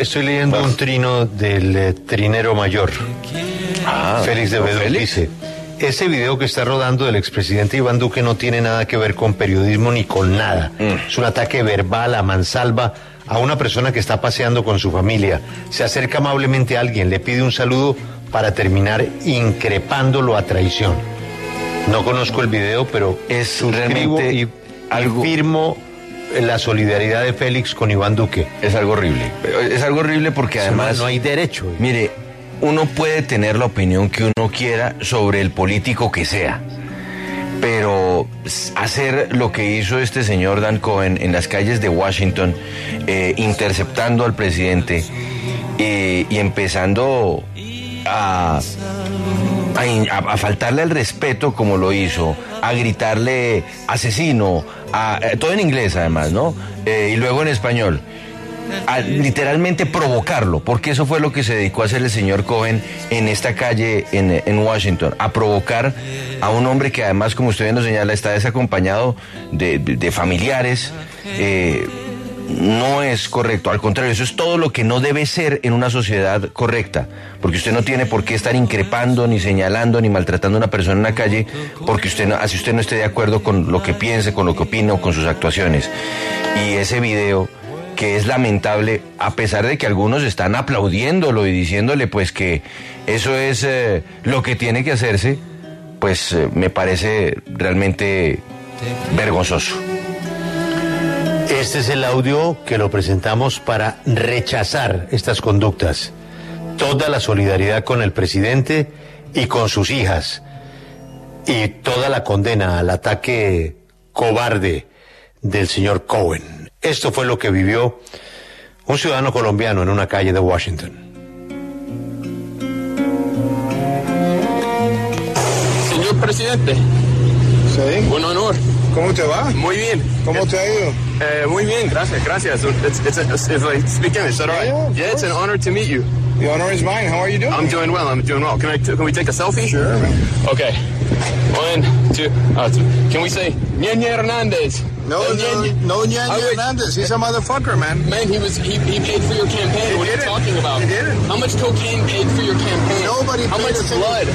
estoy leyendo un trino del eh, trinero mayor, Ah, Félix de ¿don Bedú, dice, ese video que está rodando del expresidente Iván Duque no tiene nada que ver con periodismo ni con nada. Mm. Es un ataque verbal a mansalva a una persona que está paseando con su familia. Se acerca amablemente a alguien, le pide un saludo para terminar increpándolo a traición. No conozco el video, pero Es realmente y, algo- firmo la solidaridad de Félix con Iván Duque. Es algo horrible. Es algo horrible porque además... no hay derecho. Mire, uno puede tener la opinión que uno quiera sobre el político que sea, pero hacer lo que hizo este señor Dan Cohen en las calles de Washington, eh, interceptando al presidente eh, y empezando a, a- a faltarle al respeto como lo hizo, a gritarle asesino, a- eh, todo en inglés además, ¿no? Eh, y luego en español a literalmente provocarlo, porque eso fue lo que se dedicó a hacer el señor Cohen en esta calle en, en Washington, a provocar a un hombre que además, como usted bien lo señala, está desacompañado de, de- de familiares. eh, no es correcto, al contrario, eso es todo lo que no debe ser en una sociedad correcta, porque usted no tiene por qué estar increpando, ni señalando, ni maltratando a una persona en la calle, porque usted no, así usted no esté de acuerdo con lo que piense, con lo que opina o con sus actuaciones. Y ese video que es lamentable, a pesar de que algunos están aplaudiéndolo y diciéndole pues que eso es eh, lo que tiene que hacerse, pues eh, me parece realmente vergonzoso. Este es el audio que lo presentamos para rechazar estas conductas. Toda la solidaridad con el presidente y con sus hijas. Y toda la condena al ataque cobarde del señor Cohen. Esto fue lo que vivió un ciudadano colombiano en una calle de Washington. Señor presidente, Sí. un honor. ¿Cómo te va? Muy bien. ¿Cómo te ha ido? Eh, muy bien, gracias, gracias. It's, it's, it's, if I speak English, is that all right? Yeah, yeah, it's an honor to meet you. The honor is mine. How are you doing? I'm doing well, I'm doing well. Can, I, can we take a selfie? Sure, man. Okay. One, two, uh, two. Can we say Ñeñe Hernandez? No, Uh, no, Ñeñe- no, Hernandez. He's a motherfucker, man. Man, he was he, he paid for your campaign. He what are you talking about? He didn't. How much cocaine paid for your campaign? Nobody How much a blood?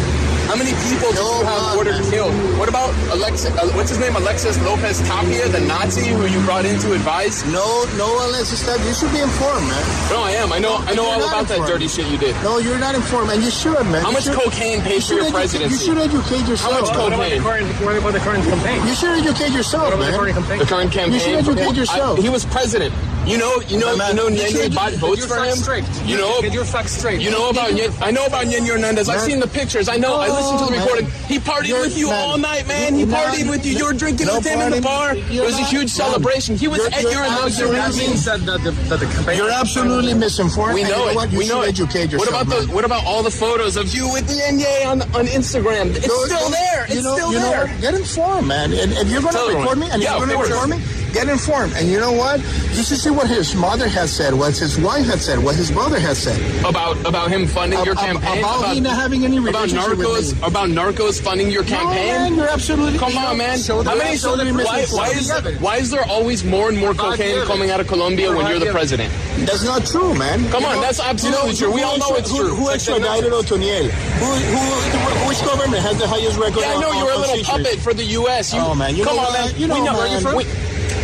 How many people did No you have blood, ordered man. killed? What about Alexis? Uh, what's his name? Alexis Lopez Tapia, the Nazi who you brought in to advise? No, no Alexis stuff. You should be informed, man. No, I am. I know. I know all not about that dirty shit you did. No, you're not informed, and you should, man. How You much should- cocaine paid you for should your edu- presidency? You should educate yourself. How much man. cocaine? What about the current campaign? You should educate yourself, What about the man. current campaign? The current campaign. You should educate I- yourself. he was president. You know. You know. You know. you Nene bought get votes for him. facts straight. You know. Get your facts straight. You know about Nyen, I know about Nyen Hernandez. I've seen the pictures. I know. I listened to the man. recording. He partied You're- with you man. all night, man. He You're partied with you. You were drinking No with him in the bar. It You're was a huge man. celebration. He was You're- at you're your absolutely- inauguration. That means that, that, the, that the campaign. You're absolutely misinformed. We know it. We know it. educate yourself. what about the What about all the photos of you with the Nye on on Instagram? It's still there. It's still there. Get informed, man. And if you're going to record me, and Yeah, if of you're going to course. record me, get informed. And you know what? You should see what his mother has said, what his wife had said, what his brother has said. About about him funding your campaign. about he not having any about relationship with narcos. About narcos funding your No, campaign. man, you're absolutely. Come on, man. so How many? So why, why is Show the evidence. why is there always more and more cocaine coming out of Colombia when you're the president? That's not true, man. Come You on, know- that's absolutely you true. We all know it's who, true. Who extradited Otoniel? Who, who, which government has the highest record? Yeah, I know you're a little puppet for the U.S. You, Oh, man, you come know on, man. You know, we know. man. Where you from? We,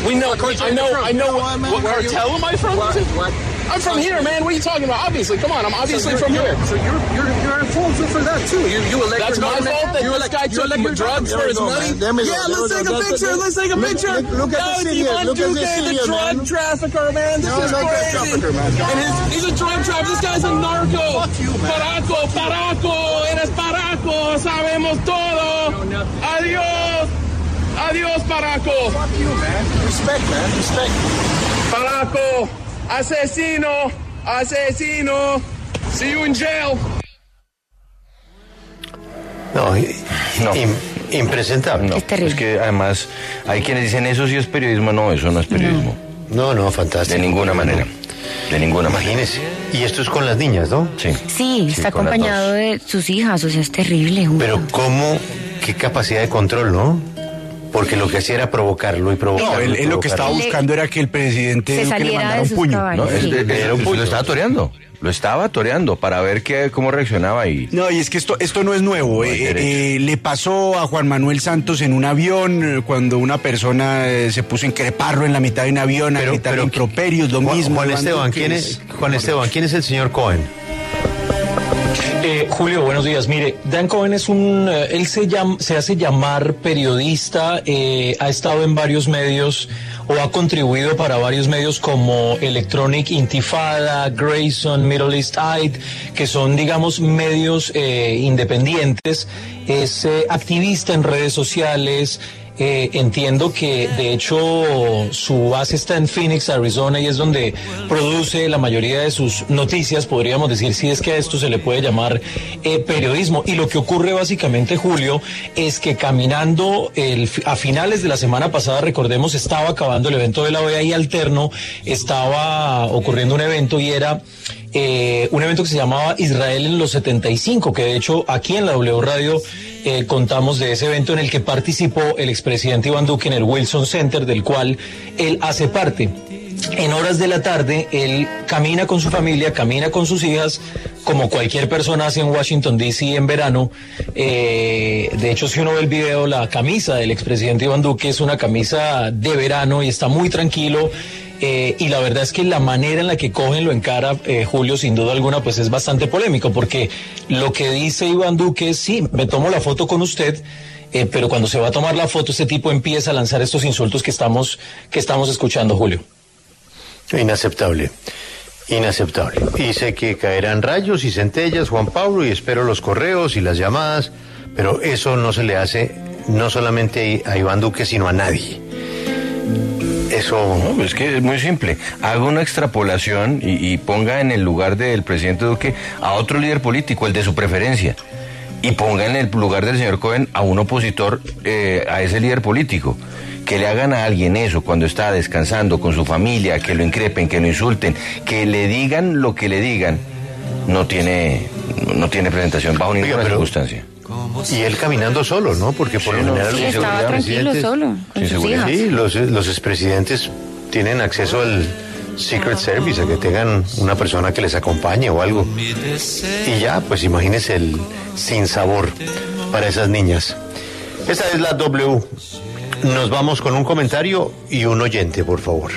we know. I know. I know. You know what, what, Where cartel am I from? I'm from here, man. What are you talking about? Obviously, come on. I'm obviously from here. So you're you're you're at fault for that too. You you elect That's my fault that you elect, guy took elect drugs for his money. man. There we go. Yeah, let's take a picture. Let's take a picture. look- look at Yo, this idiot. Look at this the drug trafficker, man. This is crazy. trafficker, man. And his, he's a drug trafficker. This guy's a narco. Fuck you, man. Paraco, paraco, eres paraco. Sabemos todo. Adiós. Adiós, paraco. Fuck you, man. Respect, man. Respect. Paraco. Asesino. Asesino. See you in jail. No, No. im- impresentable. No, Es terrible. es que además hay quienes dicen eso sí es periodismo. No, eso no es periodismo. No, no, fantástico. De ninguna manera. De ninguna manera. Imagínese. Y esto es con las niñas, ¿no? Sí. Sí, está acompañado de sus hijas, o sea, es terrible. Pero cómo, qué capacidad de control, ¿no? Porque lo que hacía era provocarlo y provocarlo. No, él, lo que estaba buscando era que el presidente Se Duque le mandara un puño. caballos. No, es- Sí. es- es- Era un lo estaba toreando. Lo estaba toreando para ver qué, cómo reaccionaba y. No, y es que esto, esto no es nuevo. eh, derecho. eh, le pasó a Juan Manuel Santos en un avión, eh, cuando una persona eh, se puso a increparlo en la mitad de un avión, a gritar improperios, lo Juan, mismo. Juan Esteban, ¿quién es, Juan Esteban, ¿quién es el señor Cohen? Eh, Julio, buenos días. Mire, Dan Cohen es un, eh, él se, llama, se hace llamar periodista, eh, ha estado en varios medios o ha contribuido para varios medios como Electronic Intifada, Grayson, Middle East Eye, que son, digamos, medios independientes. Es activista en redes sociales. Eh, entiendo que de hecho su base está en Phoenix, Arizona, y es donde produce la mayoría de sus noticias, podríamos decir, si es que a esto se le puede llamar eh, periodismo. Y lo que ocurre básicamente, Julio, es que caminando a finales de la semana pasada, recordemos, estaba acabando el evento de la OEA y alterno, estaba ocurriendo un evento y era eh, un evento que se llamaba Israel en los 75, que de hecho aquí en la W Radio eh, contamos de ese evento en el que participó el expresidente Iván Duque en el Wilson Center, del cual él hace parte. En horas de la tarde, él camina con su familia, camina con sus hijas, como cualquier persona hace en Washington, D.C. en verano. Eh, de hecho, si uno ve el video, la camisa del expresidente Iván Duque es una camisa de verano y está muy tranquilo. Eh, y la verdad es que la manera en la que cogen lo encara eh, Julio, sin duda alguna, pues es bastante polémico, porque lo que dice Iván Duque es, sí, me tomo la foto con usted, eh, pero cuando se va a tomar la foto, este tipo empieza a lanzar estos insultos que estamos, que estamos escuchando, Julio. Inaceptable. Inaceptable. Y sé que caerán rayos y centellas, Juan Pablo, y espero los correos y las llamadas, pero eso no se le hace no solamente a Iván Duque, sino a nadie. Eso. No, es que es muy simple. Haga una extrapolación y, y ponga en el lugar del presidente Duque a otro líder político, el de su preferencia. Y ponga en el lugar del señor Cohen a un opositor eh, a ese líder político. Que le hagan a alguien eso cuando está descansando con su familia, que lo increpen, que lo insulten, que le digan lo que le digan, no tiene, no tiene presentación bajo ninguna pero- circunstancia. Y él caminando solo, ¿no? Porque por lo general sí, estaba tranquilo solo, con Sin sus seguridad. hijas. Sí, los, los expresidentes tienen acceso al Secret Service, a que tengan una persona que les acompañe o algo. Y ya, pues imagínese el sin sabor para esas niñas. Esa es la W. Nos vamos con un comentario y un oyente, por favor.